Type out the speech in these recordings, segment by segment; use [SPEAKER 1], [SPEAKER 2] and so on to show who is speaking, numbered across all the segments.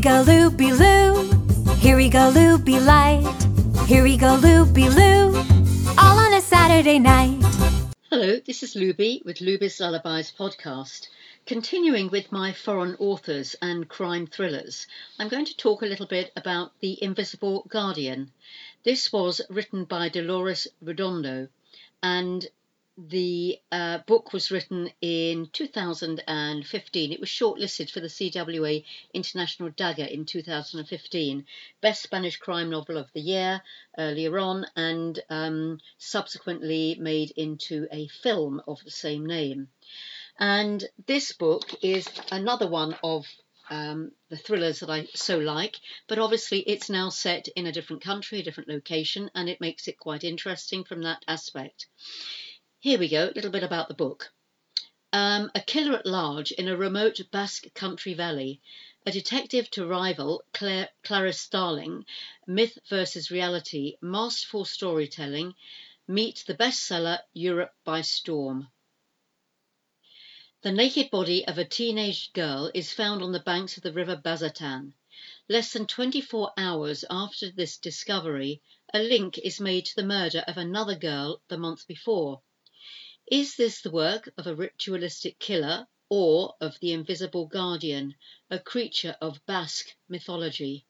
[SPEAKER 1] we go, loopy loo. Here we go, loopy light. Here we go, loopy loo. All on a Saturday night.
[SPEAKER 2] Hello, this is Luby with Luby's Lullabies podcast. Continuing with my foreign authors and crime thrillers, I'm going to talk a little bit about The Invisible Guardian. This was written by Dolores Redondo and the uh, book was written in 2015. It was shortlisted for the CWA International Dagger in 2015, Best Spanish Crime Novel of the Year earlier on, and um, subsequently made into a film of the same name. And this book is another one of um, the thrillers that I so like, but obviously it's now set in a different country, a different location, and it makes it quite interesting from that aspect. Here we go, a little bit about the book. Um, a killer at large in a remote Basque country valley, a detective to rival Claire, Clarice Starling, myth versus reality, masterful storytelling, meet the bestseller Europe by Storm. The naked body of a teenage girl is found on the banks of the river Baztán. Less than 24 hours after this discovery, a link is made to the murder of another girl the month before. Is this the work of a ritualistic killer or of the invisible guardian, a creature of Basque mythology?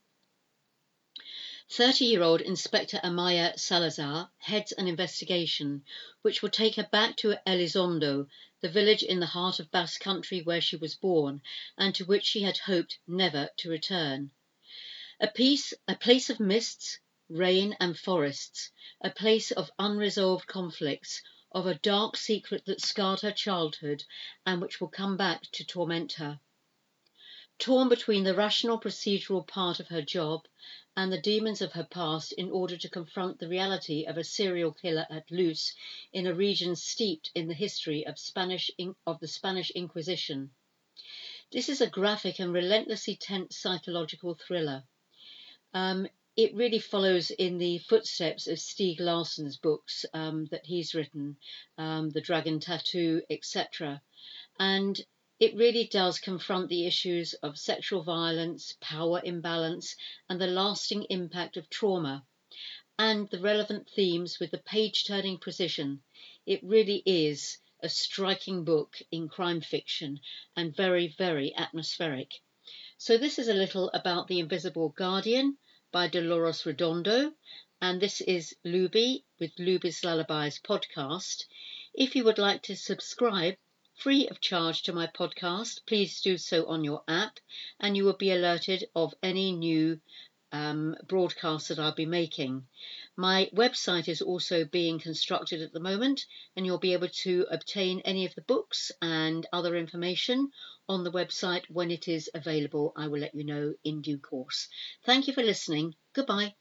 [SPEAKER 2] 30 year old Inspector Amaya Salazar heads an investigation which will take her back to Elizondo, the village in the heart of Basque country where she was born and to which she had hoped never to return. A, piece, a place of mists, rain, and forests, a place of unresolved conflicts of a dark secret that scarred her childhood and which will come back to torment her. Torn between the rational procedural part of her job and the demons of her past in order to confront the reality of a serial killer at loose in a region steeped in the history of Spanish of the Spanish Inquisition. This is a graphic and relentlessly tense psychological thriller. Um, it really follows in the footsteps of Stieg Larsson's books um, that he's written, um, The Dragon Tattoo, etc. And it really does confront the issues of sexual violence, power imbalance, and the lasting impact of trauma, and the relevant themes with the page turning precision. It really is a striking book in crime fiction and very, very atmospheric. So, this is a little about The Invisible Guardian by Dolores Redondo, and this is Luby with Luby's Lullabies podcast. If you would like to subscribe free of charge to my podcast, please do so on your app, and you will be alerted of any new um, broadcasts that I'll be making. My website is also being constructed at the moment, and you'll be able to obtain any of the books and other information on the website when it is available. I will let you know in due course. Thank you for listening. Goodbye.